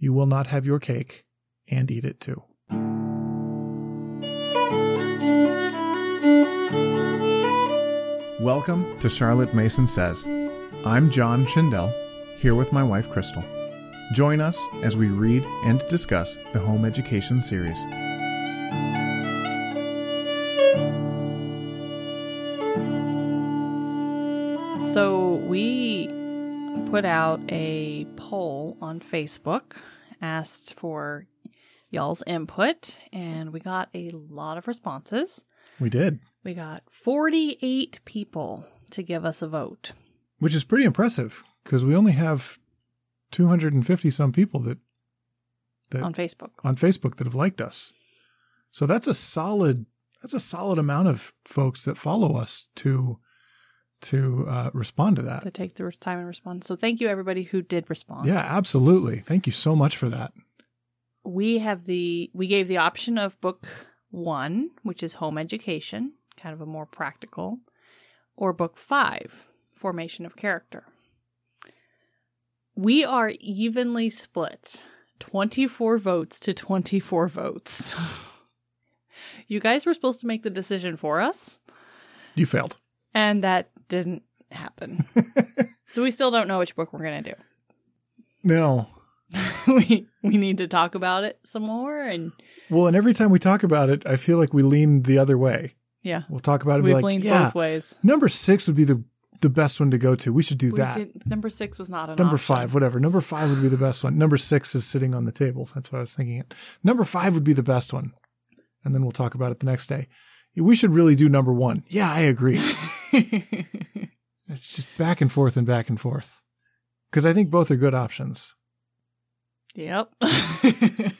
you will not have your cake and eat it too. Welcome to Charlotte Mason Says. I'm John Schindel, here with my wife Crystal. Join us as we read and discuss the home education series. So we put out a poll on Facebook, asked for y'all's input, and we got a lot of responses. We did, We got 48 people to give us a vote. which is pretty impressive because we only have 250 some people that That- on Facebook. on Facebook that have liked us. So that's a solid that's a solid amount of folks that follow us to to uh, respond to that. To take the time and respond. So thank you everybody who did respond. Yeah, absolutely. Thank you so much for that. we have the we gave the option of book one which is home education kind of a more practical or book five formation of character we are evenly split 24 votes to 24 votes you guys were supposed to make the decision for us You failed. and that didn't happen so we still don't know which book we're going to do No. we we need to talk about it some more and Well, and every time we talk about it, I feel like we lean the other way. yeah We'll talk about it and we've be like, leaned yeah, both ways number six would be the the best one to go to. We should do We that. did- number six was not an Number option. five, whatever. Number five would be the best one. Number six is sitting on the table. That's what I was thinking. Number five would be the best one. And then we'll talk about it the next day. We should really do number one. Yeah, I agree. It's just back and forth and back and forth. Because I think both are good options. yep.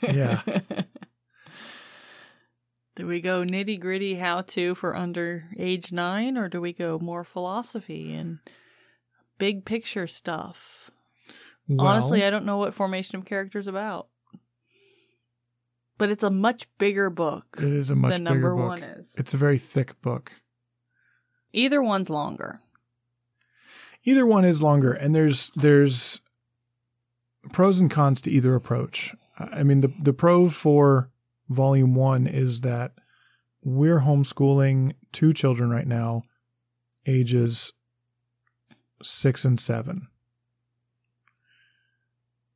Yeah. Do we go nitty gritty how to for under age nine, or do we go more philosophy and big picture stuff? Well, Honestly, I don't know what formation of character is about. But it's a much bigger book it is a much than bigger number book. one is. It's a very thick book. Either one's longer. Either one is longer, and there's there's pros and cons to either approach. I mean, the the pro for volume one is that we're homeschooling two children right now, ages six and seven,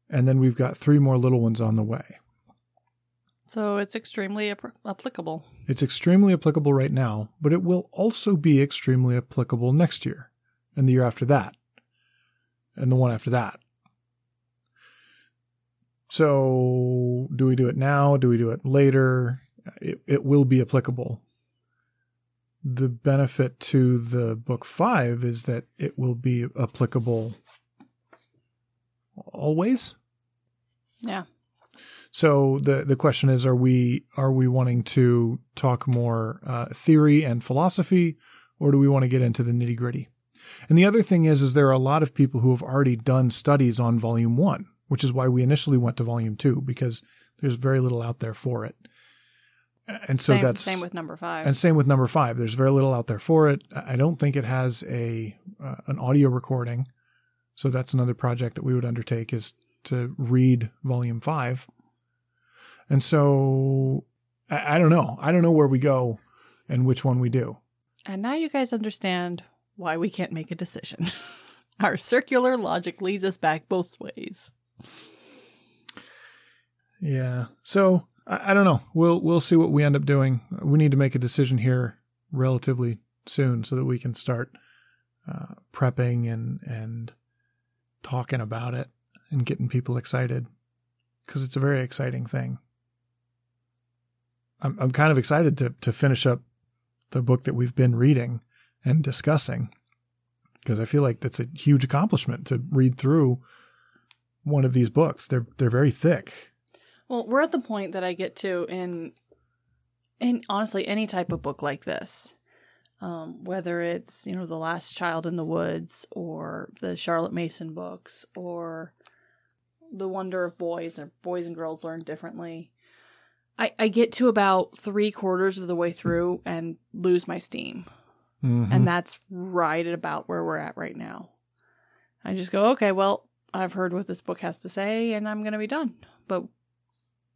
and then we've got three more little ones on the way. So it's extremely ap- applicable. It's extremely applicable right now, but it will also be extremely applicable next year and the year after that and the one after that. So, do we do it now? Do we do it later? It, it will be applicable. The benefit to the book five is that it will be applicable always. Yeah. So the the question is, are we are we wanting to talk more uh, theory and philosophy, or do we want to get into the nitty gritty? And the other thing is, is there are a lot of people who have already done studies on volume one, which is why we initially went to volume two because there's very little out there for it. And so same, that's same with number five. and same with number five. There's very little out there for it. I don't think it has a uh, an audio recording, so that's another project that we would undertake is to read volume five. And so I, I don't know. I don't know where we go and which one we do. And now you guys understand why we can't make a decision. Our circular logic leads us back both ways. Yeah. So I, I don't know. We'll we'll see what we end up doing. We need to make a decision here relatively soon so that we can start uh, prepping and and talking about it and getting people excited because it's a very exciting thing. I'm I'm kind of excited to to finish up the book that we've been reading and discussing because I feel like that's a huge accomplishment to read through one of these books. They're they're very thick. Well, we're at the point that I get to in in honestly any type of book like this. Um, whether it's, you know, The Last Child in the Woods or the Charlotte Mason books or The Wonder of Boys or Boys and Girls Learn Differently. I, I get to about three quarters of the way through and lose my steam. Mhm. And that's right at about where we're at right now. I just go, okay, well, I've heard what this book has to say and I'm going to be done. but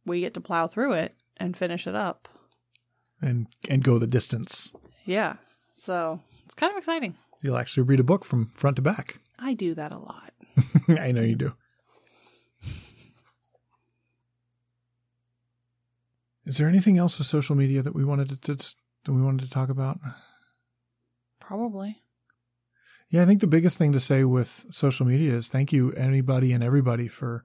we get to plow through it and finish it up. and and go the distance. Yeah. So it's kind of exciting. You'll actually read a book from front to back. I do that a lot. I know you do. Is there anything else with social media that we wanted to, that we wanted to talk about? Probably. Yeah, I think the biggest thing to say with social media is thank you anybody and everybody for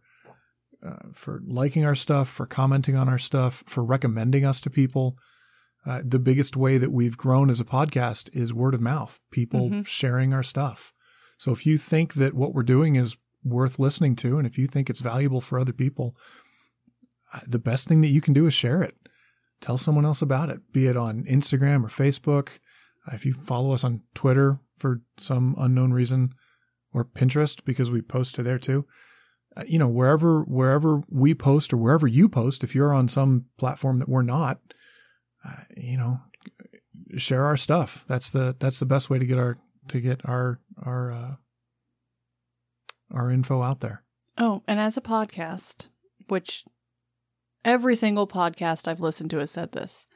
uh, for liking our stuff, for commenting on our stuff, for recommending us to people. Uh, the biggest way that we've grown as a podcast is word of mouth, people Mhm. sharing our stuff. So if you think that what we're doing is worth listening to, and if you think it's valuable for other people, the best thing that you can do is share it. Tell someone else about it, be it on Instagram or Facebook. Uh, if you follow us on Twitter for some unknown reason, or Pinterest because we post to there too. Uh, you know, wherever wherever we post or wherever you post, if you're on some platform that we're not, uh, you know, share our stuff. That's the that's the best way to get our to get our our uh, our info out there. Oh, and as a podcast, which every single podcast I've listened to has said this,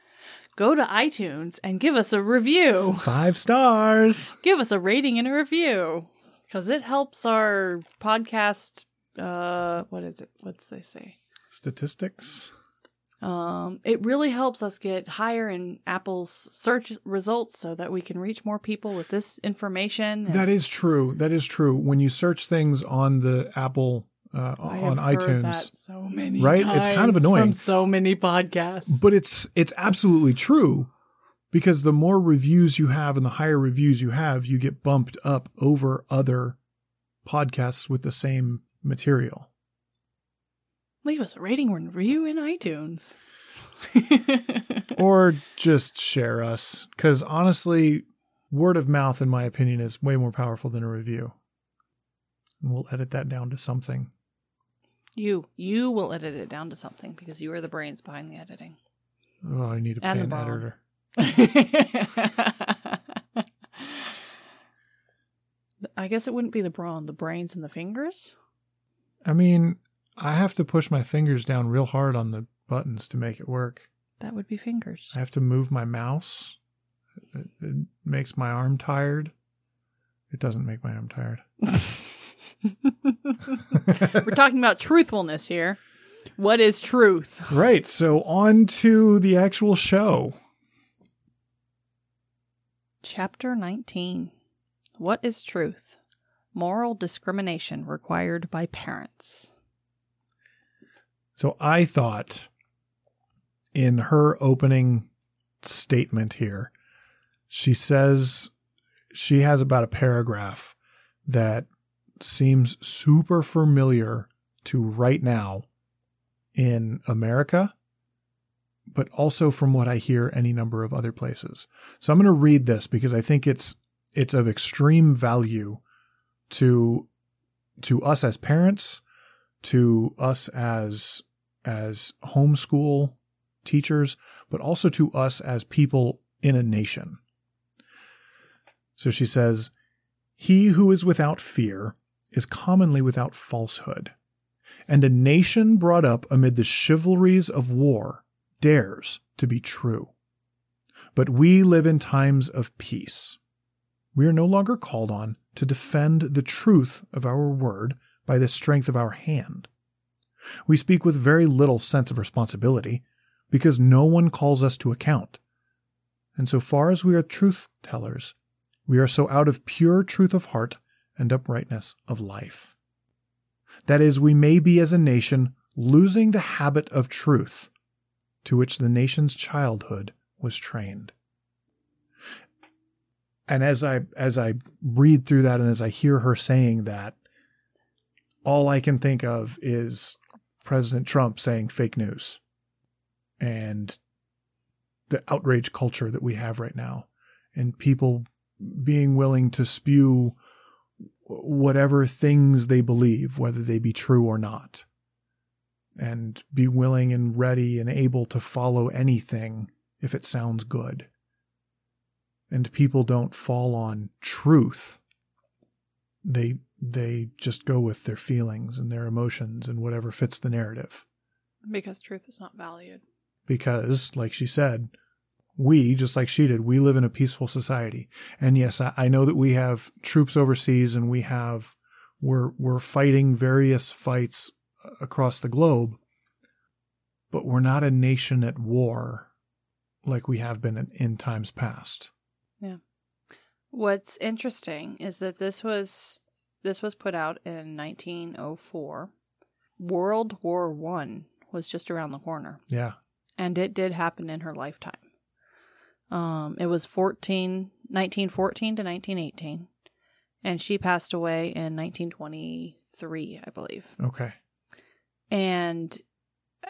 go to iTunes and give us a review. Five stars. give us a rating and a review because it helps our podcast. Uh, what is it? What's they say? Statistics. Um, it really helps us get higher in Apple's search results so that we can reach more people with this information. and That is true. That is true. When you search things on the Apple uh, on heard iTunes, that so many Right? It's kind of annoying. from so many podcasts. but it's it's absolutely true because the more reviews you have and the higher reviews you have, you get bumped up over other podcasts with the same material. Leave us a rating and review in iTunes. or just share us because honestly, word of mouth, in my opinion, is way more powerful than a review. And we'll edit that down to something. You you will edit it down to something because you are the brains behind the editing. Oh, I need And the editor. I guess it wouldn't be the brawn, the brains and the fingers. I mean, I have to push my fingers down real hard on the buttons to make it work. That would be fingers. I have to move my mouse. It, it makes my arm tired. It doesn't make my arm tired. We're talking about truthfulness here. What is truth? Right. So on to the actual show. Chapter 19. What is truth? Moral discrimination required by parents. So I thought in her opening statement here, she says she has about a paragraph that seems super familiar to right now in America, but also from what I hear any number of other places. So I'm going to read this because I think it's it's of extreme value to to us as parents, to us as as homeschool teachers, but also to us as people in a nation. So she says, He who is without fear is commonly without falsehood, and a nation brought up amid the chivalries of war dares to be true. But we live in times of peace. We are no longer called on to defend the truth of our word by the strength of our hand. We speak with very little sense of responsibility because no one calls us to account. And so far as we are truth tellers, we are so out of pure truth of heart and uprightness of life. That is, we may be as a nation losing the habit of truth to which the nation's childhood was trained. And as I as I read through that and as I hear her saying that, all I can think of is President Trump saying fake news and the outrage culture that we have right now and people being willing to spew whatever things they believe, whether they be true or not, and be willing and ready and able to follow anything if it sounds good. And people don't fall on truth. They they just go with their feelings and their emotions and whatever fits the narrative. Because truth is not valued. Because, like she said, we, just like she did, we live in a peaceful society. And yes, I, I know that we have troops overseas and we have, we're, we're fighting various fights uh, across the globe, but we're not a nation at war like we have been in, in times past. Yeah. What's interesting is that this was this was put out in 1904. World War 1 was just around the corner. Yeah. And it did happen in her lifetime. Um it was 14 1914 to 1918 and she passed away in 1923, I believe. Okay. And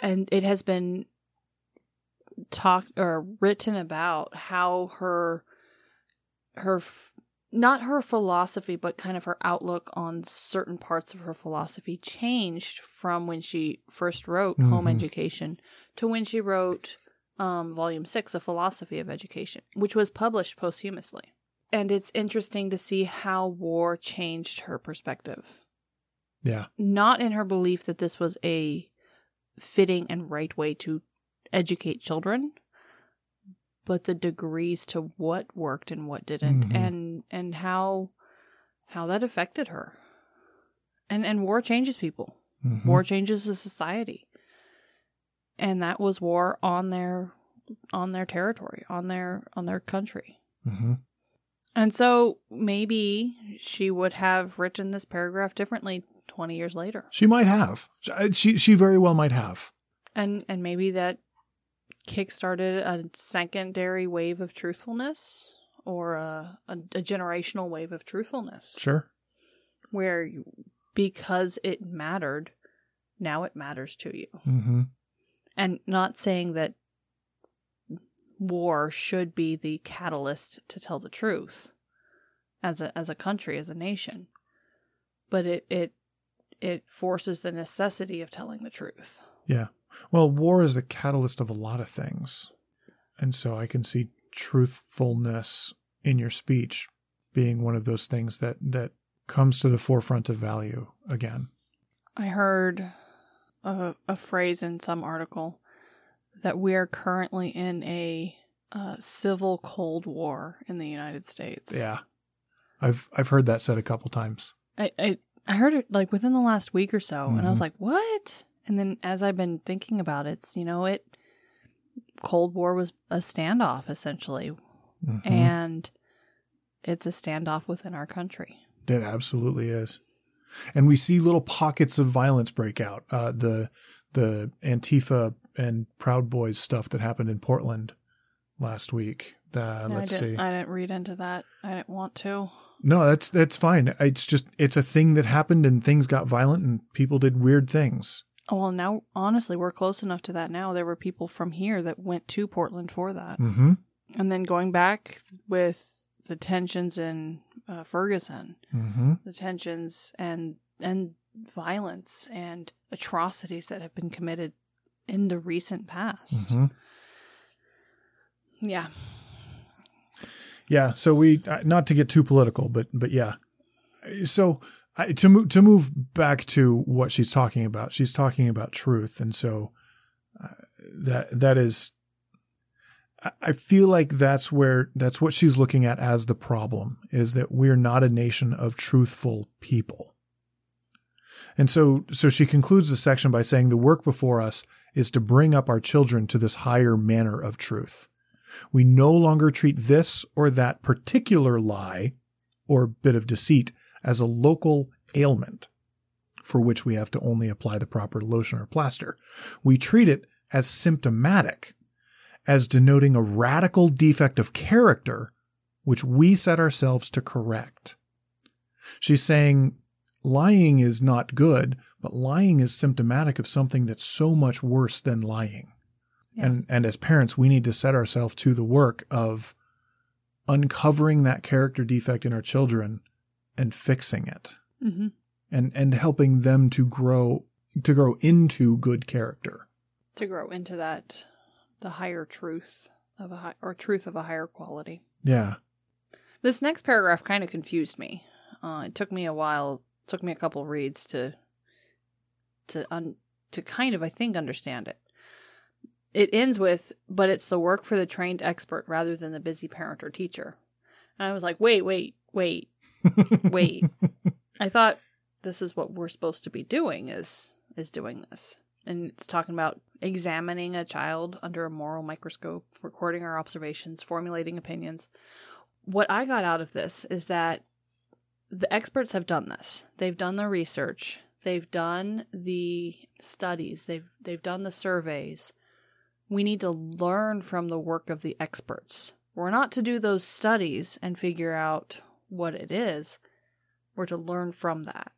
and it has been talked or written about how her her not her philosophy but kind of her outlook on certain parts of her philosophy changed from when she first wrote mm-hmm. home education to when she wrote um, volume 6 a philosophy of education which was published posthumously. And it's interesting to see how war changed her perspective. Yeah. Not in her belief that this was a fitting and right way to educate children but the degrees to what worked and what didn't mm-hmm. and and how how that affected her. And and war changes people. Mm-hmm. war changes the society and that was war on their on their territory on their on their country mm-hmm. and so maybe she would have written this paragraph differently 20 years later she might have she she very well might have and and maybe that kickstarted a secondary wave of truthfulness or a, a, a generational wave of truthfulness. Sure. Where you, because it mattered, now it matters to you. Mm-hmm. And not saying that war should be the catalyst to tell the truth as a as a country as a nation but it it it forces the necessity of telling the truth yeah well, war is the catalyst of a lot of things. And so I can see truthfulness in your speech being one of those things that, that comes to the forefront of value again. I heard a, a phrase in some article that we are currently in a uh, civil Cold War in the United States. Yeah, I've I've heard that said a couple times. I I, I heard it like within the last week or so, mm-hmm. and I was mm-hmm. like, "What?" And then as I've been thinking about it, you know, it Cold War was a standoff essentially. Mm-hmm. And it's a standoff within our country. It absolutely is. And we see little pockets of violence break out. Uh, the the Antifa and Proud Boys stuff that happened in Portland last week. Uh, let's I see. I didn't read into that. I didn't want to. No, that's that's fine. It's just it's a thing that happened and things got violent and people did weird things. Oh, well, now, honestly, we're close enough to that now. There were people from here that went to Portland for that. Mm-hmm. And then going back with the tensions in uh, Ferguson, mm-hmm. the tensions and and violence and atrocities that have been committed in the recent past. Mm-hmm. Yeah. Yeah. So we, uh, not to get too political, but but yeah. So I, to move to move back to what she's talking about, she's talking about truth, and so uh, that that is. I feel like that's where that's what she's looking at as the problem is that we're not a nation of truthful people. And so so she concludes the section by saying the work before us is to bring up our children to this higher manner of truth. We no longer treat this or that particular lie or bit of deceit as a local ailment for which we have to only apply the proper lotion or plaster. We treat it as symptomatic, as denoting a radical defect of character which we set ourselves to correct. She's saying lying is not good, but lying is symptomatic of something that's so much worse than lying. Yeah. And, and as parents, we need to set ourselves to the work of uncovering that character defect in our children and fixing it mm-hmm. and and helping them to grow to grow into good character to grow into that the higher truth of a high, or truth of a higher quality yeah this next paragraph kind of confused me uh, it took me a while took me a couple reads to to un to kind of, I think, understand it. It ends with, but it's the work for the trained expert rather than the busy parent or teacher. And I was like, wait, wait, wait, wait. I thought this is what we're supposed to be doing is is doing this. And it's talking about examining a child under a moral microscope, recording our observations, formulating opinions. What I got out of this is that the experts have done this. They've done the research. They've done the studies. They've they've done the surveys. We need to learn from the work of the experts. We're not to do those studies and figure out what it is. We're to learn from that.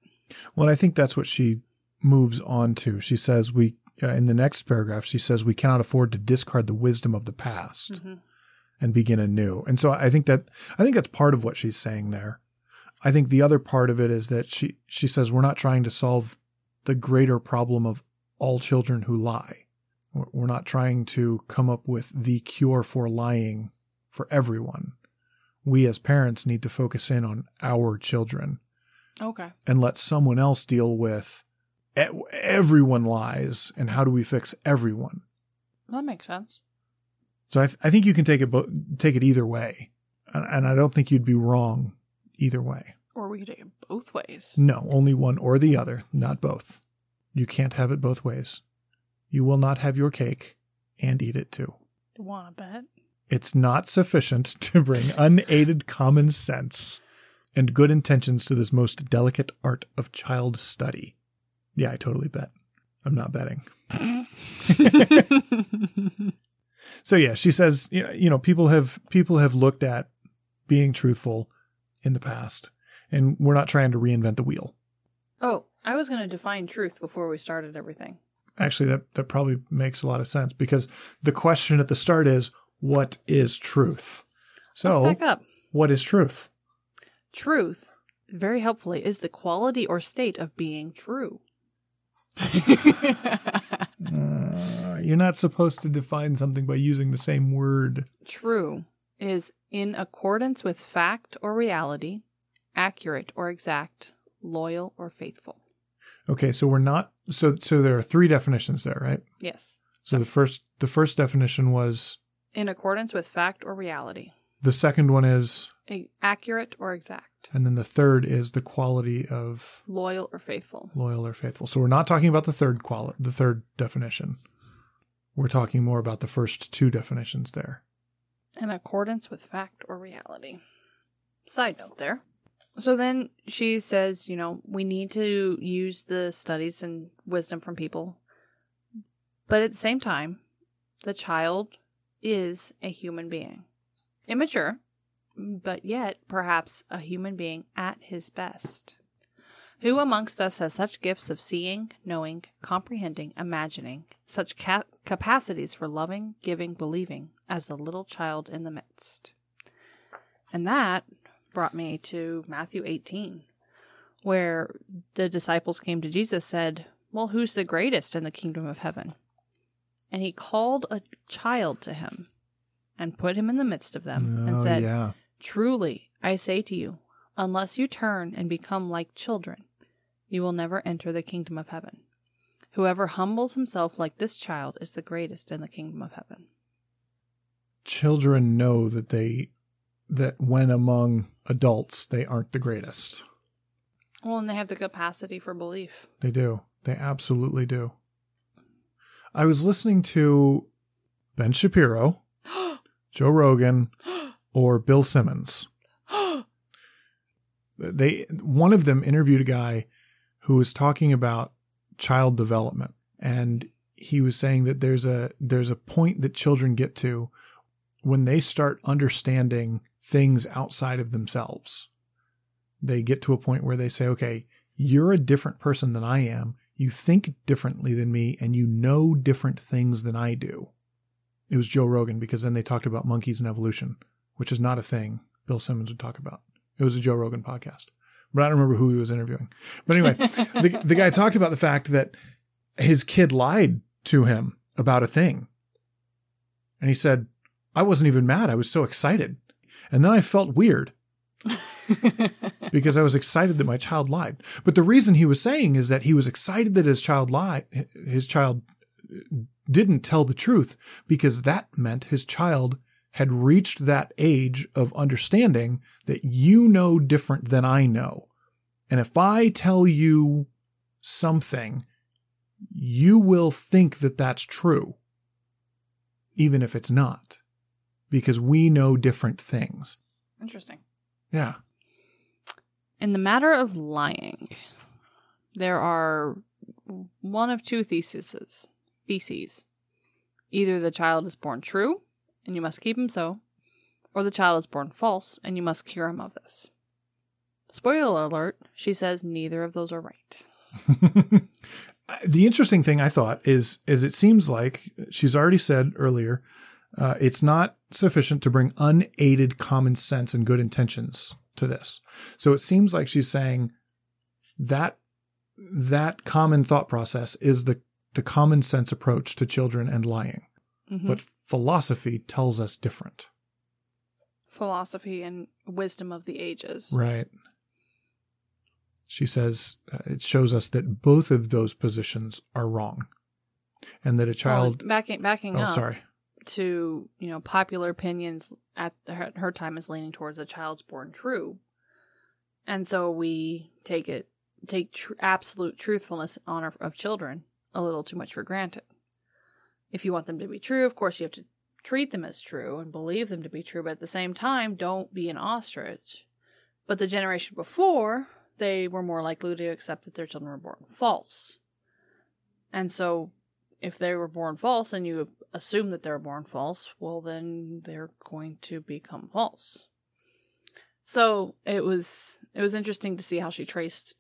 Well, I think that's what she moves on to. She says we uh, in the next paragraph she says we cannot afford to discard the wisdom of the past Mm-hmm. and begin anew. And so I think that I think that's part of what she's saying there. I think the other part of it is that she she says we're not trying to solve the greater problem of all children who lie. We're not trying to come up with the cure for lying for everyone. We as parents need to focus in on our children Okay. and let someone else deal with everyone lies and how do we fix everyone. That makes sense. So I, th- I think you can take it bo- take it either way, and, and I don't think you'd be wrong either way. Or we could take it both ways. No, only one or the other, not both. You can't have it both ways. You will not have your cake and eat it too. Want to bet? It's not sufficient to bring unaided common sense and good intentions to this most delicate art of child study. Yeah, I totally bet. I'm not betting. So yeah, she says, you know, you know, people have people have looked at being truthful in the past, and we're not trying to reinvent the wheel. oh, I was going to define truth before we started everything. Actually, that that probably makes a lot of sense because the question at the start is, what is truth? So, Let's back up. what is truth? Truth, very helpfully, is the quality or state of being true. Uh, you're not supposed to define something by using the same word. True is in accordance with fact or reality, accurate or exact, loyal or faithful. Okay, so we're not so so there are three definitions there, right? Yes. So the first the first definition was In accordance with fact or reality, the second one is A- accurate or exact, and then the third is the quality of loyal or faithful. loyal or faithful. So we're not talking about the third quali- the third definition. We're talking more about the first two definitions there. in accordance with fact or reality. Side note there. So then she says, you know, we need to use the studies and wisdom from people. But at the same time, the child is a human being. Immature, but yet perhaps a human being at his best. Who amongst us has such gifts of seeing, knowing, comprehending, imagining, such ca- capacities for loving, giving, believing, as the little child in the midst? And that brought me to Matthew 18, where the disciples came to Jesus said, Well, who's the greatest in the kingdom of heaven? And he called a child to him and put him in the midst of them and oh said, yeah. Truly, I say to you, unless you turn and become like children, you will never enter the kingdom of heaven. Whoever humbles himself like this child is the greatest in the kingdom of heaven. Children know that they that when among adults they aren't the greatest. Well, and they have the capacity for belief. They do. They absolutely do. I was listening to Ben Shapiro, Joe Rogan, or Bill Simmons. They one of them interviewed a guy who was talking about child development and he was saying that there's a there's a point that children get to when they start understanding things outside of themselves. They get to a point where they say, "Okay, you're a different person than I am. You think differently than me and you know different things than I do." It was Joe Rogan because then they talked about monkeys and evolution, which is not a thing Bill Simmons would talk about. It was a Joe Rogan podcast, but I don't remember who he was interviewing. But anyway, the, the guy talked about the fact that his kid lied to him about a thing. And he said, I wasn't even mad. I was so excited. And then I felt weird. because I was excited that my child lied. But the reason he was saying is that he was excited that his child lied, his child didn't tell the truth because that meant his child had reached that age of understanding that you know different than I know. And if I tell you something, you will think that that's true, even if it's not, because we know different things. Interesting. Yeah. In the matter of lying, there are one of two theses. Theses. Either the child is born true, and you must keep him so, or the child is born false, and you must cure him of this. Spoiler alert, she says neither of those are right. the interesting thing I thought is is it seems like she's already said earlier, uh, it's not sufficient to bring unaided common sense and good intentions to this. So it seems like she's saying that that common thought process is the the common sense approach to children and lying. Mhm. But philosophy tells us different. Philosophy and wisdom of the ages. Right. She says uh, it shows us that both of those positions are wrong. And that a child Well, backing backing Oh, up sorry. to you know popular opinions at her, her time is leaning towards a child's born true, and so we take it take tr- absolute truthfulness on our, of children a little too much for granted. If you want them to be true, of course you have to treat them as true and believe them to be true, but at the same time, don't be an ostrich. But the generation before, they were more likely to accept that their children were born false. And so if they were born false and you assume that they're born false, well, then they're going to become false. So it was it was interesting to see how she traced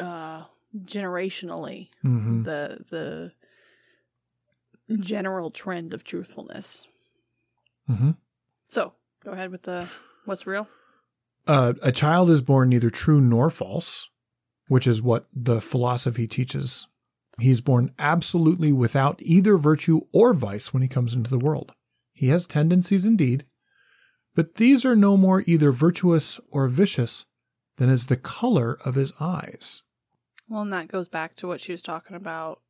uh, generationally Mhm. the the general trend of truthfulness. Mhm. So go ahead with the what's real. Uh, a child is born neither true nor false, which is what the philosophy teaches. He's born absolutely without either virtue or vice when he comes into the world. He has tendencies indeed, but these are no more either virtuous or vicious than is the color of his eyes. Well, and that goes back to what she was talking about.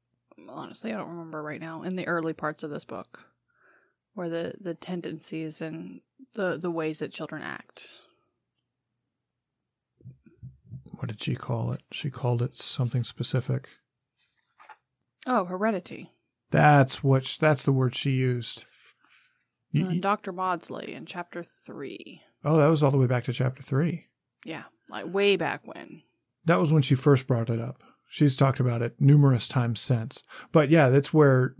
Honestly, I don't remember right now in the early parts of this book, where the the tendencies and the the ways that children act. What did she call it? She called it something specific. Oh, heredity. That's what sh- that's the word she used. You- Uh, Dr. Maudsley in chapter three. oh, that was all the way back to chapter 3. Yeah, like way back when. That was when she first brought it up. She's talked about it numerous times since. But yeah, that's where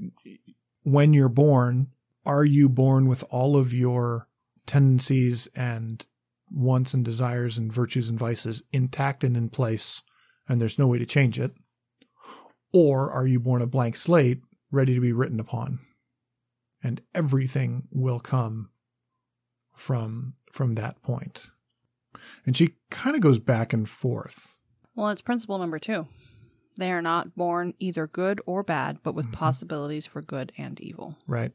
when you're born, are you born with all of your tendencies and wants and desires and virtues and vices intact and in place and there's no way to change it? Or are you born a blank slate ready to be written upon? And everything will come from from that point. And she kind of goes back and forth. Well, it's principle number two. They are not born either good or bad, but with mm-hmm. possibilities for good and evil. Right.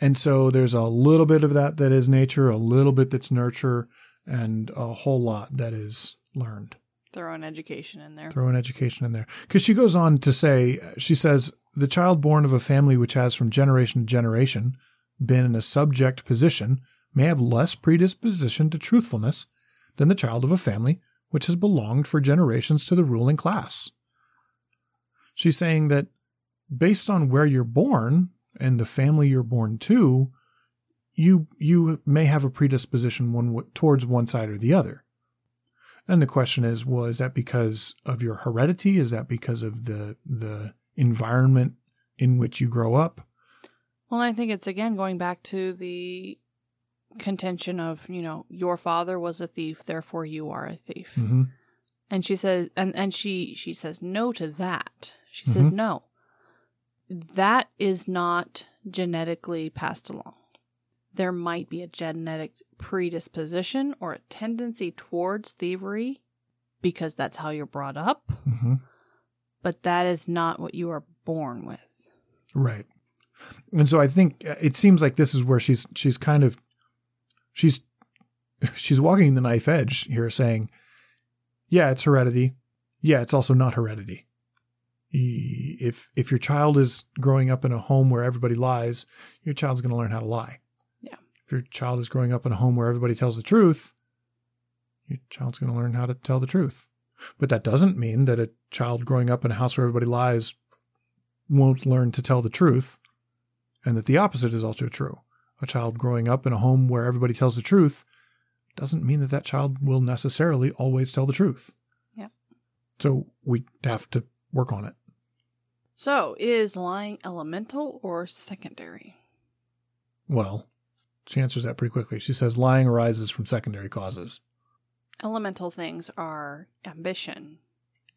And so there's a little bit of that that is nature, a little bit that's nurture, and a whole lot that is learned. Throw an education in there. Throw an education in there. Because she goes on to say, she says, the child born of a family which has from generation to generation been in a subject position may have less predisposition to truthfulness than the child of a family which has belonged for generations to the ruling class. She's saying that based on where you're born and the family you're born to, you you may have a predisposition one towards one side or the other. And the question is, well, that because of your heredity? Is that because of the the environment in which you grow up? Well, I think it's again going back to the contention of, you know, your father was a thief, therefore you are a thief. Mm-hmm. And she says and and she she says no to that. She says Mhm. no. That is not genetically passed along. There might be a genetic predisposition or a tendency towards thievery because that's how you're brought up, Mm-hmm. but that is not what you are born with. Right. And so I think uh, it seems like this is where she's she's kind of she's she's walking the knife edge here, saying, "Yeah, it's heredity. Yeah, it's also not heredity. If if your child is growing up in a home where everybody lies, your child's going to learn how to lie. Yeah. If your child is growing up in a home where everybody tells the truth, your child's going to learn how to tell the truth. But that doesn't mean that a child growing up in a house where everybody lies won't learn to tell the truth, and that the opposite is also true. A child growing up in a home where everybody tells the truth doesn't mean that that child will necessarily always tell the truth. Yeah. So we have to work on it. So, is lying elemental or secondary? Well, she answers that pretty quickly. She says lying arises from secondary causes. Elemental things are ambition,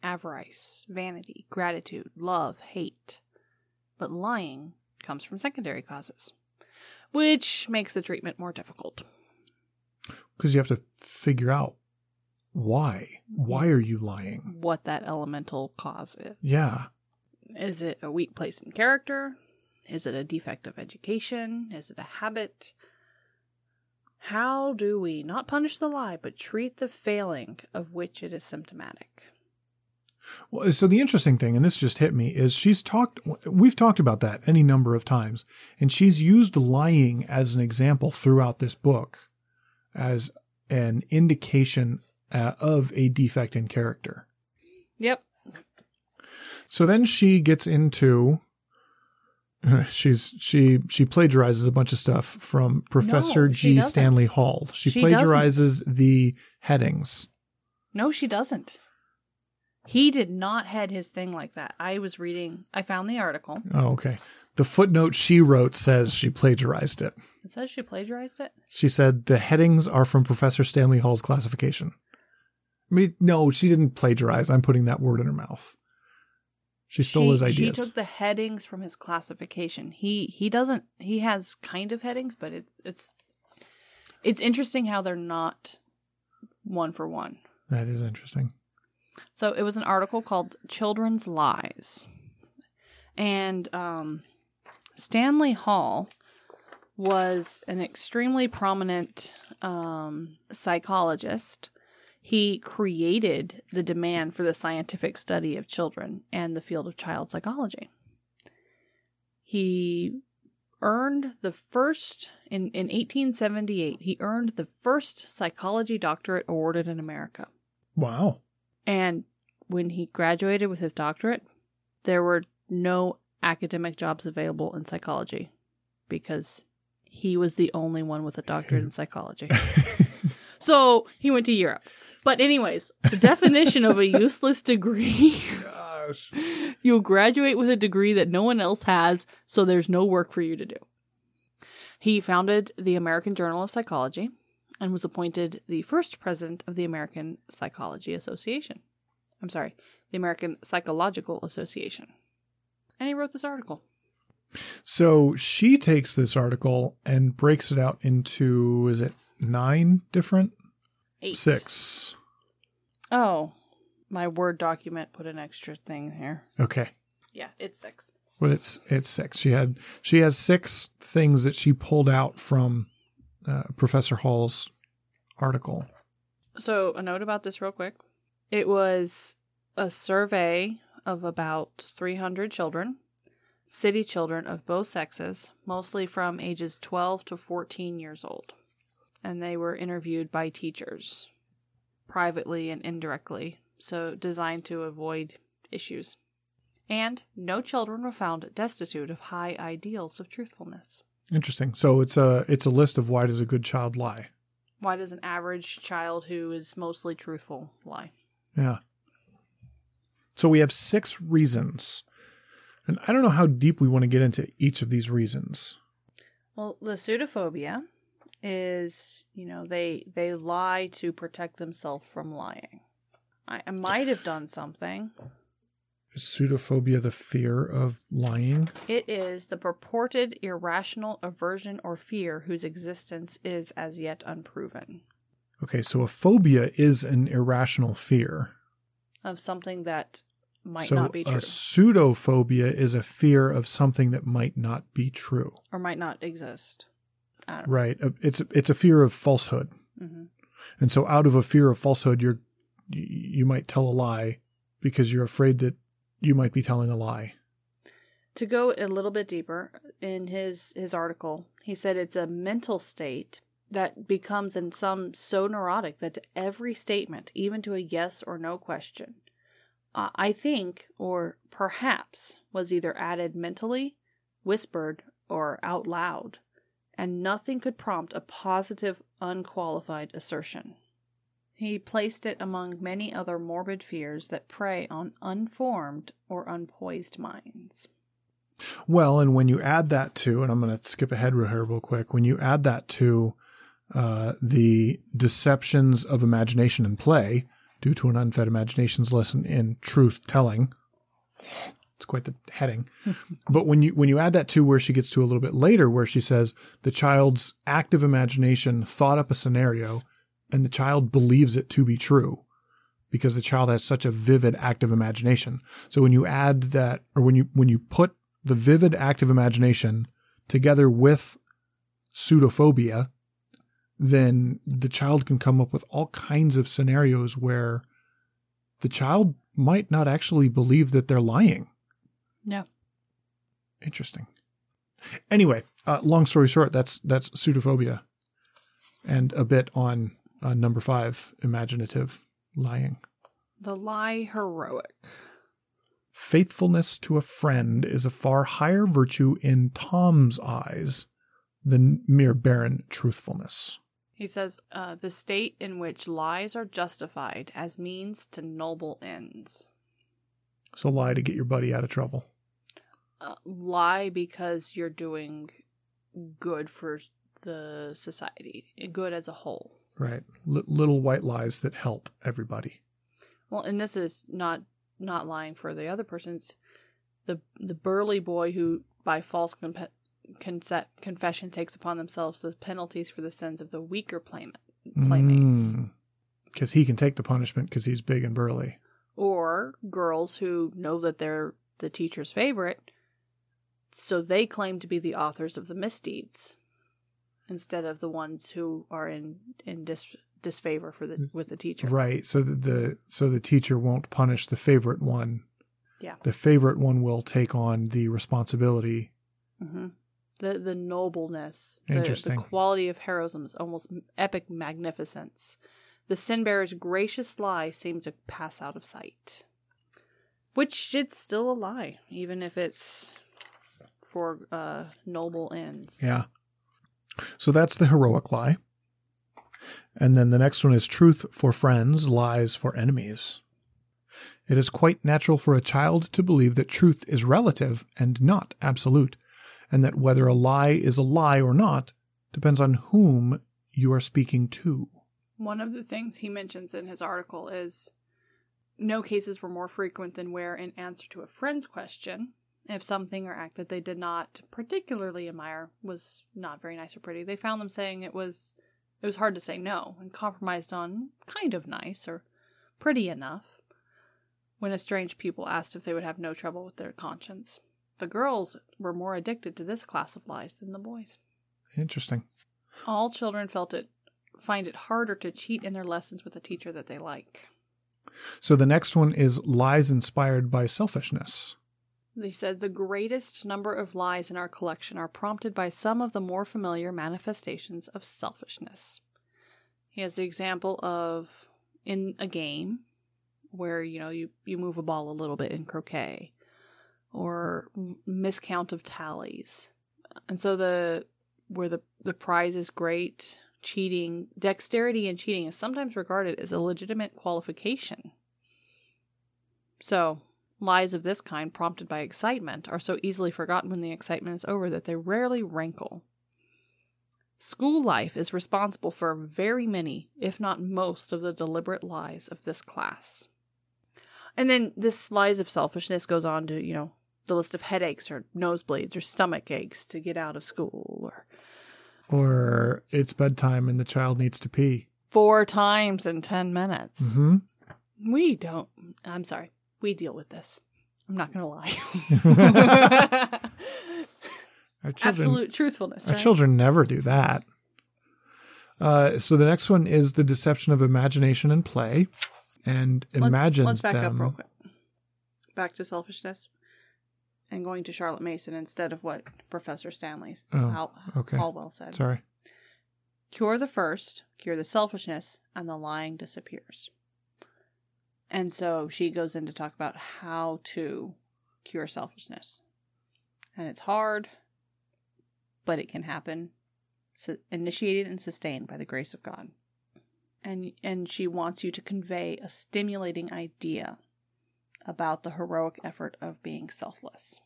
avarice, vanity, gratitude, love, hate. But lying comes from secondary causes, which makes the treatment more difficult. Because you have to figure out why. Why are you lying? What that elemental cause is. Yeah. Is it a weak place in character? Is it a defect of education? Is it a habit? How do we not punish the lie, but treat the failing of which it is symptomatic? Well, so the interesting thing, and this just hit me, is she's talked, we've talked about that any number of times, and she's used lying as an example throughout this book as an indication uh, of a defect in character. Yep. So then she gets into she's she she plagiarizes a bunch of stuff from Professor No, G. doesn't. Stanley Hall. She, She plagiarizes the headings. No, she doesn't. He did not head his thing like that. I was reading, I found the article. Oh, okay. The footnote she wrote says she plagiarized it. It says she plagiarized it. She said the headings are from Professor Stanley Hall's classification. I mean, no, she didn't plagiarize. I'm putting that word in her mouth. She stole she, his ideas. She took the headings from his classification. He he doesn't. He has kind of headings, but it's it's it's interesting how they're not one for one. that is interesting. So it was an article called "Children's Lies," and um, Stanley Hall was an extremely prominent um, psychologist. He created the demand for the scientific study of children and the field of child psychology. He earned the first in, in 1878 he earned the first psychology doctorate awarded in america Wow. And when he graduated with his doctorate, there were no academic jobs available in psychology because he was the only one with a doctorate in psychology. so he went to Europe. But, anyways, the definition of a useless degree Gosh. you'll graduate with a degree that no one else has, so there's no work for you to do. He founded the American Journal of Psychology and was appointed the first president of the American Psychology Association. I'm sorry, the American Psychological Association. And he wrote this article. So she takes this article and breaks it out into, is it nine different? Eight. Six. Oh, my Word document put an extra thing here. Okay. Yeah, it's six. But it's it's six. She had she has six things that she pulled out from uh, Professor Hall's article. So, a note about this, real quick. It was a survey of about 300 children, city children of both sexes, mostly from ages 12 to 14 years old. And they were interviewed by teachers, privately and indirectly, so designed to avoid issues. And no children were found destitute of high ideals of truthfulness. Interesting. So it's a it's a list of why does a good child lie? Why does an average child who is mostly truthful lie? Yeah. So we have six reasons. And I don't know how deep we want to get into each of these reasons. Well, the pseudophobia is, you know, they they lie to protect themselves from lying. I, I might have done something. Is pseudophobia the fear of lying? It is the purported irrational aversion or fear whose existence is as yet unproven Okay, so a phobia is an irrational fear. of something that might so not be true a pseudophobia is a fear of something that might not be true. or might not exist. Know. Right. Uh, It's it's a fear of falsehood. hmm And so out of a fear of falsehood, you're, you you might tell a lie because you're afraid that you might be telling a lie. To go a little bit deeper in his his article, he said it's a mental state that becomes in some so neurotic that to every statement, even to a yes or no question, uh, I think or perhaps was either added mentally, whispered, or out loud, and nothing could prompt a positive, unqualified assertion. He placed it among many other morbid fears that prey on unformed or unpoised minds. Well, and when you add that to, and I'm going to skip ahead here real quick, when you add that to uh, the deceptions of imagination and play due to an unfed imagination's lesson in truth telling, it's quite the heading. but when you when you add that to where she gets to a little bit later, where she says the child's active imagination thought up a scenario, and the child believes it to be true because the child has such a vivid active imagination. So when you add that, or when you when you put the vivid active imagination together with pseudophobia, then the child can come up with all kinds of scenarios where the child might not actually believe that they're lying. Yeah. Interesting. Anyway, uh, long story short, that's that's pseudophobia, and a bit on uh, number five, imaginative lying. The lie heroic. Faithfulness to a friend is a far higher virtue in Tom's eyes than mere barren truthfulness. He says, uh, the state in which lies are justified as means to noble ends. So lie to get your buddy out of trouble. Uh, lie because you're doing good for the society, good as a whole. Right. L- little white lies that help everybody. Well, and this is not not lying for the other person's the the burly boy who by false comp- confession takes upon themselves the penalties for the sins of the weaker playmate, playmates mm. Because he can take the punishment because he's big and burly. or girls who know that they're the teacher's favorite so they claim to be the authors of the misdeeds instead of the ones who are in in dis- disfavor for the with the teacher Right. So that the so the teacher won't punish the favorite one. Yeah. The favorite one will take on the responsibility. Mm-hmm. The the nobleness, the, the quality of heroism is almost epic magnificence. The sin bearer's gracious lie seemed to pass out of sight, which it's still a lie, even if it's for uh, noble ends. Yeah. So that's the heroic lie. And then the next one is truth for friends, lies for enemies. It is quite natural for a child to believe that truth is relative and not absolute, and that whether a lie is a lie or not depends on whom you are speaking to. One of the things he mentions in his article is no cases were more frequent than where, in answer to a friend's question, if something or act that they did not particularly admire was not very nice or pretty, they found them saying it was it was hard to say no and compromised on kind of nice or pretty enough when a strange pupil asked if they would have no trouble with their conscience. The girls were more addicted to this class of lies than the boys. Interesting. All children felt it find it harder to cheat in their lessons with a teacher that they like. So the next one is lies inspired by selfishness. They said the greatest number of lies in our collection are prompted by some of the more familiar manifestations of selfishness. He has the example of in a game where you know you, you move a ball a little bit in croquet or miscount of tallies. And so the where the the prize is great, cheating, dexterity and cheating is sometimes regarded as a legitimate qualification. So, lies of this kind, prompted by excitement, are so easily forgotten when the excitement is over that they rarely rankle. School life is responsible for very many, if not most, of the deliberate lies of this class. And then this lies of selfishness goes on to, you know, the list of headaches or nosebleeds or stomach aches to get out of school or Or it's bedtime and the child needs to pee. four times in 10 minutes. hmm We don't. I'm sorry. We deal with this. I'm not going to lie. Our children, Absolute truthfulness. our Right? children never do that. Uh, so the next one is the deception of imagination and play, and imagines let's, let's back them. up real quick. Back to selfishness and going to Charlotte Mason instead of what Professor Stanley's Oh, Al- okay. Said. Sorry. Cure the first, cure the selfishness, and the lying disappears. And so she goes in to talk about how to cure selfishness. And it's hard, but it can happen. So initiated and sustained by the grace of God. And and she wants you to convey a stimulating idea about the heroic effort of being selfless.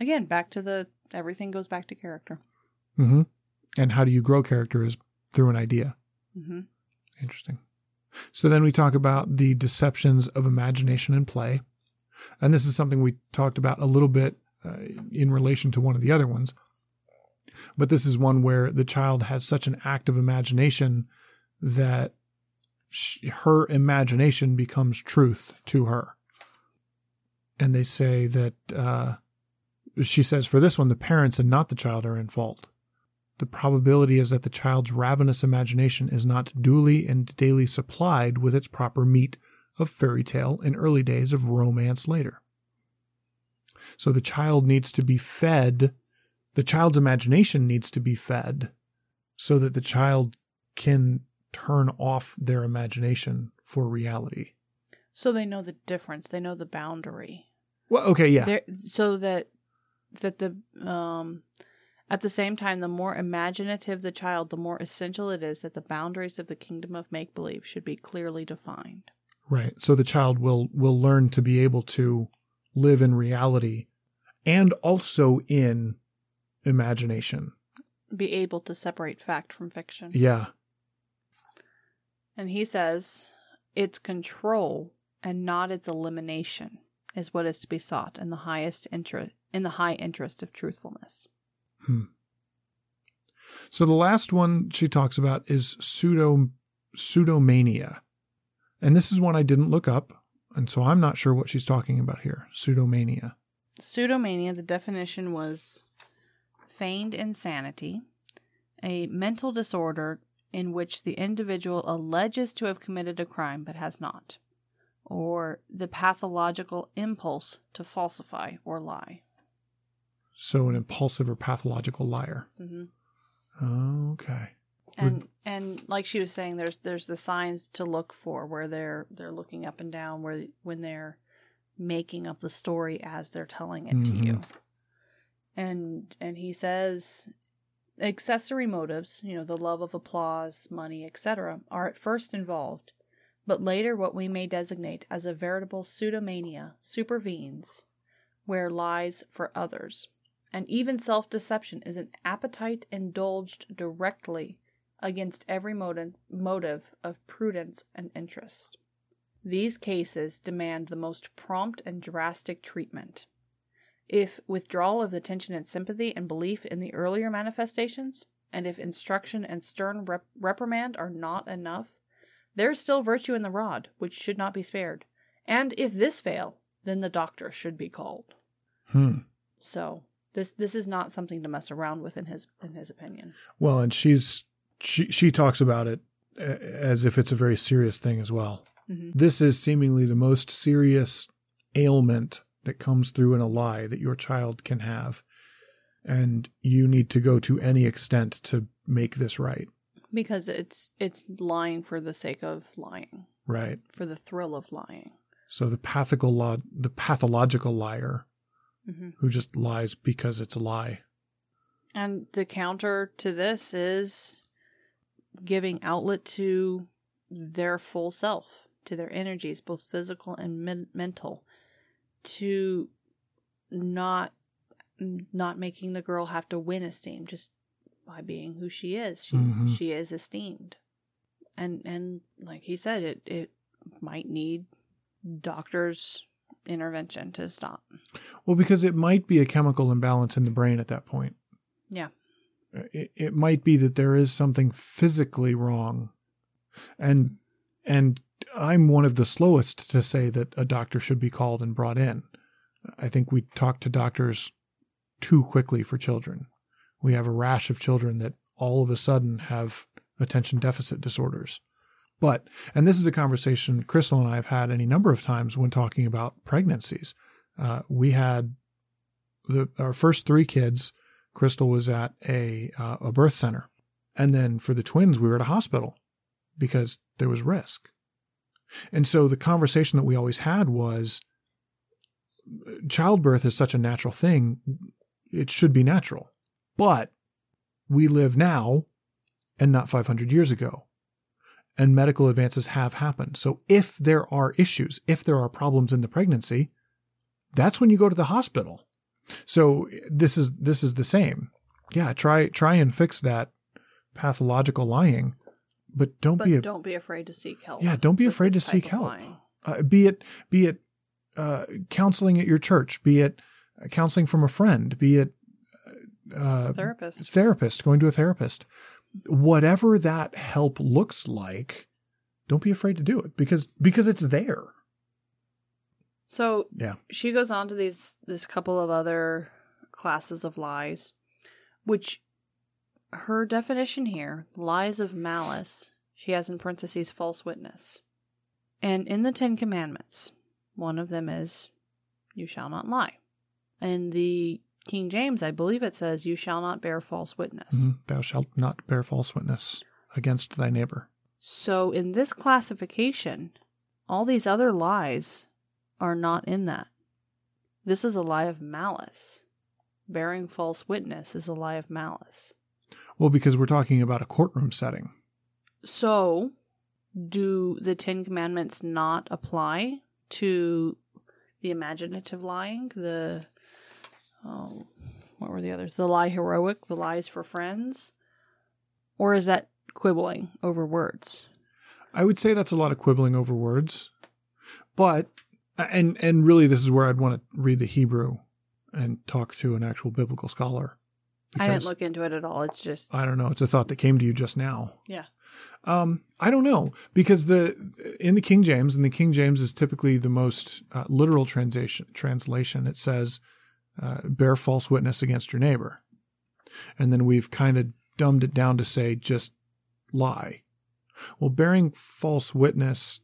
Again, back to the everything goes back to character. Mm-hmm. And how do you grow character is through an idea. Mm-hmm. Interesting. So then we talk about the deceptions of imagination and play. And this is something we talked about a little bit uh, in relation to one of the other ones. But this is one where the child has such an active imagination that sh her imagination becomes truth to her. And they say that, uh, she says for this one, the parents and not the child are in fault. The probability is that the child's ravenous imagination is not duly and daily supplied with its proper meat of fairy tale in early days of romance later. So the child needs to be fed, the child's imagination needs to be fed so that the child can turn off their imagination for reality. So they know the difference. They know the boundary. Well, okay, yeah. There, so that that the um, at the same time, the more imaginative the child, the more essential it is that the boundaries of the kingdom of make believe should be clearly defined. Right. So the child will will learn to be able to live in reality and also in imagination. Be able to separate fact from fiction. Yeah. And he says its control and not its elimination is what is to be sought in the highest interest in the high interest of truthfulness. Hmm. So the last one she talks about is pseudo pseudomania. And this is one I didn't look up, and so I'm not sure what she's talking about here. Pseudomania. Pseudomania, the definition was feigned insanity, a mental disorder in which the individual alleges to have committed a crime but has not, or the pathological impulse to falsify or lie. So an impulsive or pathological liar. hmm Okay. And and like she was saying, there's there's the signs to look for where they're they're looking up and down where when they're making up the story as they're telling it to you. And and he says accessory motives, you know, the love of applause, money, etc., are at first involved, but later what we may designate as a veritable pseudomania supervenes where lies for others. And even self deception is an appetite indulged directly against every motive, of prudence and interest. These cases demand the most prompt and drastic treatment. If withdrawal of attention and sympathy and belief in the earlier manifestations, and if instruction and stern rep- reprimand are not enough, there is still virtue in the rod, which should not be spared. And if this fail, then the doctor should be called. Hmm. So this this is not something to mess around with in his in his opinion. Well, and she's she she talks about it as if it's a very serious thing as well. Mhm. This is seemingly the most serious ailment that comes through in a lie that your child can have, and you need to go to any extent to make this right. Because it's it's lying for the sake of lying, Right. for the thrill of lying. So the pathical the pathological liar hmm who just lies because it's a lie. And the counter to this is giving outlet to their full self, to their energies, both physical and men- mental, to not not making the girl have to win esteem just by being who she is. She Mhm. she is esteemed, and and like he said, it it might need doctors' intervention to stop. Well, because it might be a chemical imbalance in the brain at that point. Yeah. It, it might be that there is something physically wrong. And and I'm one of the slowest to say that a doctor should be called and brought in. I think we talk to doctors too quickly for children. We have a rash of children that all of a sudden have attention deficit disorders. But, and this is a conversation Crystal and I have had any number of times when talking about pregnancies. Uh, we had the, our first three kids, Crystal was at a, uh, a birth center. And then for the twins, we were at a hospital because there was risk. And so the conversation that we always had was childbirth is such a natural thing. It should be natural. But we live now and not 500 years ago. And medical advances have happened. So if there are issues, if there are problems in the pregnancy, that's when you go to the hospital. So this is, this is the same. Yeah. Try, try and fix that pathological lying, but don't but be, a, don't be afraid to seek help. yeah, don't be afraid to seek help. Uh, be it, be it, uh, counseling at your church, be it uh, counseling from a friend, be it uh, Therapist. therapist, going to a therapist, whatever that help looks like, don't be afraid to do it because because it's there. So Yeah. she goes on to these this couple of other classes of lies, which her definition here, lies of malice, she has in parentheses false witness. And in the Ten Commandments, one of them is you shall not lie. And the King James, I believe it says you shall not bear false witness. Mhm. Thou shalt not bear false witness against thy neighbor. So in this classification, all these other lies are not in that. This is a lie of malice. Bearing false witness is a lie of malice. Well, because we're talking about a courtroom setting. So, do the Ten Commandments not apply to the imaginative lying? The oh, what were the others? The lie heroic, the lies for friends, or is that quibbling over words? I would say that's a lot of quibbling over words, but and and really this is where I'd want to read the Hebrew and talk to an actual biblical scholar. I didn't look into it at all. It's just I don't know. It's a thought that came to you just now. yeah. Um, I don't know because the in the King James and the King James is typically the most uh, literal translation. Translation it says, uh, "Bear false witness against your neighbor," and then we've kind of dumbed it down to say just lie. Well, bearing false witness,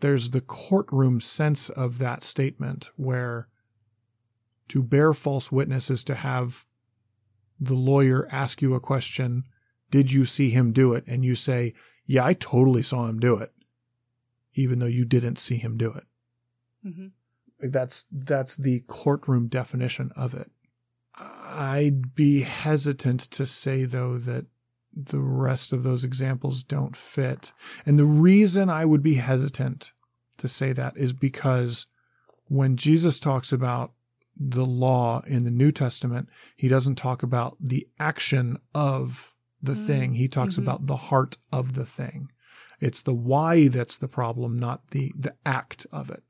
there's the courtroom sense of that statement where to bear false witness is to have the lawyer ask you a question did you see him do it? And you say, yeah, I totally saw him do it, even though you didn't see him do it. That's, that's the courtroom definition of it. I'd be hesitant to say though that the rest of those examples don't fit. And the reason I would be hesitant to say that is because when Jesus talks about the law in the New Testament, he doesn't talk about the action of the Mm. thing. He talks Mhm. about the heart of the thing. It's the why that's the problem, not the, the act of it.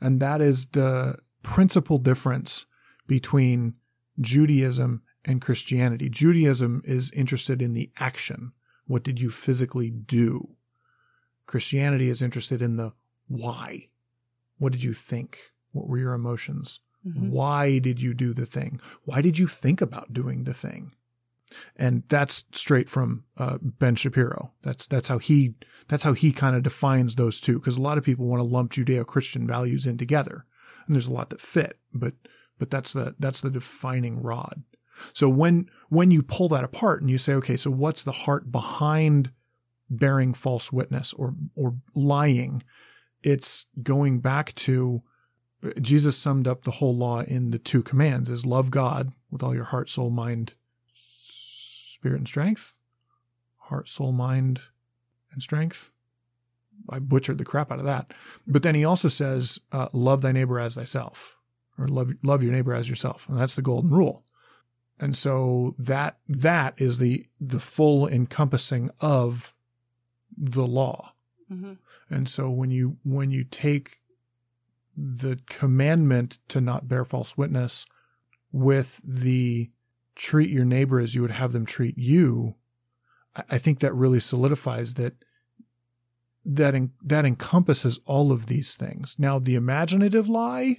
And that is the principal difference between Judaism and Christianity. Judaism is interested in the action. What did you physically do? Christianity is interested in the why. What did you think? What were your emotions? Mhm. Why did you do the thing? Why did you think about doing the thing? And that's straight from uh, Ben Shapiro. That's that's how he that's how he kind of defines those two. Because a lot of people want to lump Judeo-Christian values in together, and there's a lot that fit, but but that's the that's the defining rod. So when when you pull that apart and you say, okay, so what's the heart behind bearing false witness or or lying? It's going back to Jesus summed up the whole law in the two commands is love God with all your heart, soul, mind, spirit, and strength. Heart, soul, mind, and strength. I butchered the crap out of that. But then he also says, uh, love thy neighbor as thyself or love, love your neighbor as yourself. And that's the golden rule. And so that, that is the, the full encompassing of the law. Mhm. And so when you, when you take the commandment to not bear false witness with the treat your neighbor as you would have them treat you, I, think that really solidifies that that en- that encompasses all of these things. Now, the imaginative lie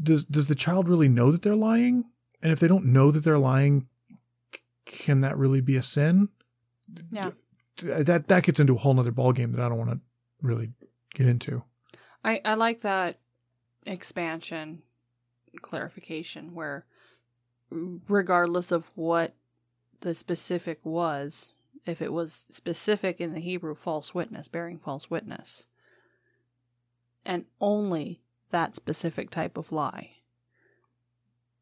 does does the child really know that they're lying? And if they don't know that they're lying, can that really be a sin? Yeah. that that gets into a whole nother ballgame that I don't want to really get into. I, I like that expansion clarification where regardless of what the specific was, if it was specific in the Hebrew false witness, bearing false witness, and only that specific type of lie,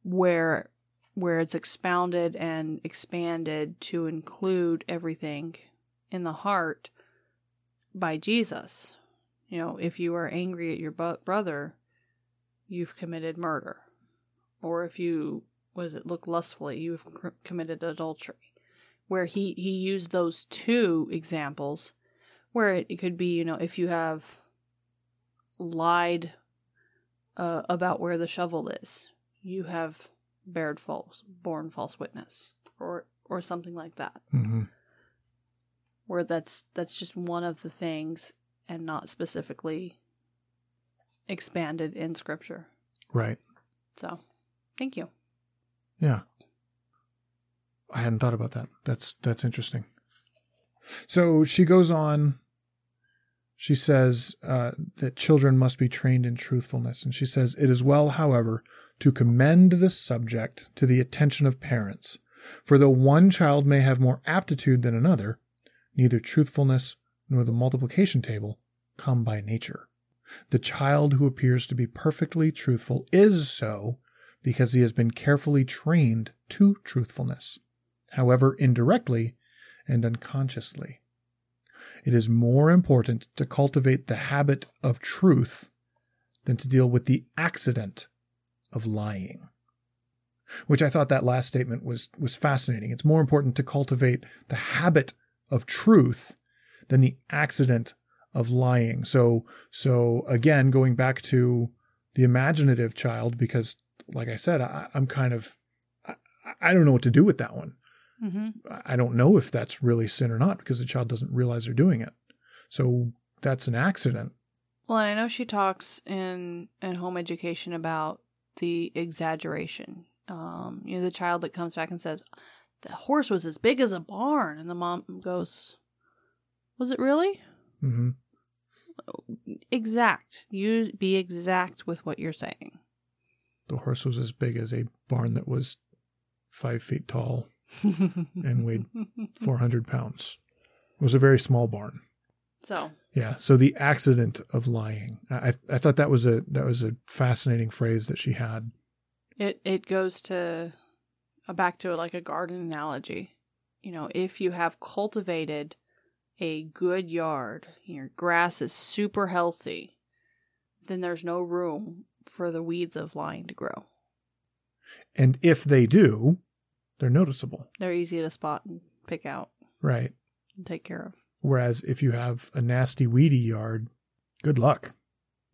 where where it's expounded and expanded to include everything in the heart by Jesus. You know, if you are angry at your brother, you've committed murder. Or if you, was it, look lustfully, you've cr- committed adultery. Where he, he used those two examples, where it, it could be, you know, if you have lied uh, about where the shovel is, you have bared false, borne false witness, or or something like that Mm-hmm. where that's that's just one of the things and not specifically expanded in scripture. Right. So, thank you. Yeah. I hadn't thought about that. That's that's interesting. So she goes on. She says uh, that children must be trained in truthfulness, and she says it is well, however, to commend this subject to the attention of parents. For though one child may have more aptitude than another, neither truthfulness nor the multiplication table come by nature. The child who appears to be perfectly truthful is so because he has been carefully trained to truthfulness, however indirectly and unconsciously. It is more important to cultivate the habit of truth than to deal with the accident of lying. Which I thought that last statement was, was fascinating. It's more important to cultivate the habit of truth than the accident of lying. So, so again, going back to the imaginative child, because like I said, I, I'm kind of, I, I don't know what to do with that one. Mm-hmm. I don't know if that's really sin or not because the child doesn't realize they're doing it. So that's an accident. Well, and I know she talks in in home education about the exaggeration. Um, you know, the child that comes back and says, "The horse was as big as a barn," and the mom goes, "Was it really?" hmm Exact. You be exact with what you're saying. The horse was as big as a barn that was five feet tall and weighed 400 pounds. It was a very small barn. so Yeah. So the accident of lying. I, I thought that was a, that was a fascinating phrase that she had. it it goes to uh, back to like a garden analogy. You know, if you have cultivated a good yard, your grass is super healthy, then there's no room for the weeds of lying to grow. And if they do, they're noticeable. They're easy to spot and pick out Right. and take care of. Whereas if you have a nasty, weedy yard, good luck.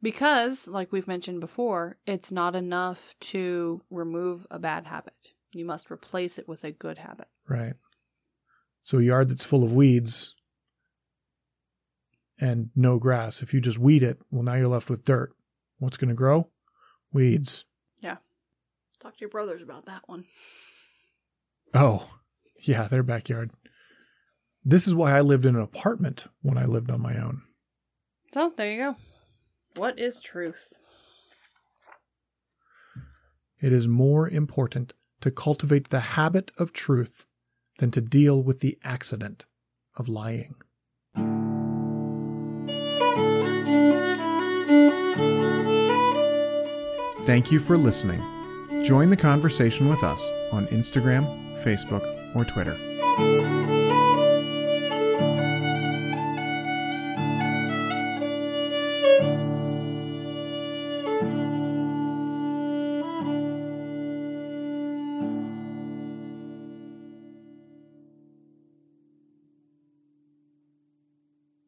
Because, like we've mentioned before, it's not enough to remove a bad habit. You must replace it with a good habit. Right. So a yard that's full of weeds and no grass, if you just weed it, well, now you're left with dirt. What's going to grow? Weeds. Yeah. Talk to your brothers about that one. Oh, yeah, their backyard. This is why I lived in an apartment when I lived on my own. So, there you go. What is truth? It is more important to cultivate the habit of truth than to deal with the accident of lying. Thank you for listening. Join the conversation with us on Instagram, Facebook, or Twitter.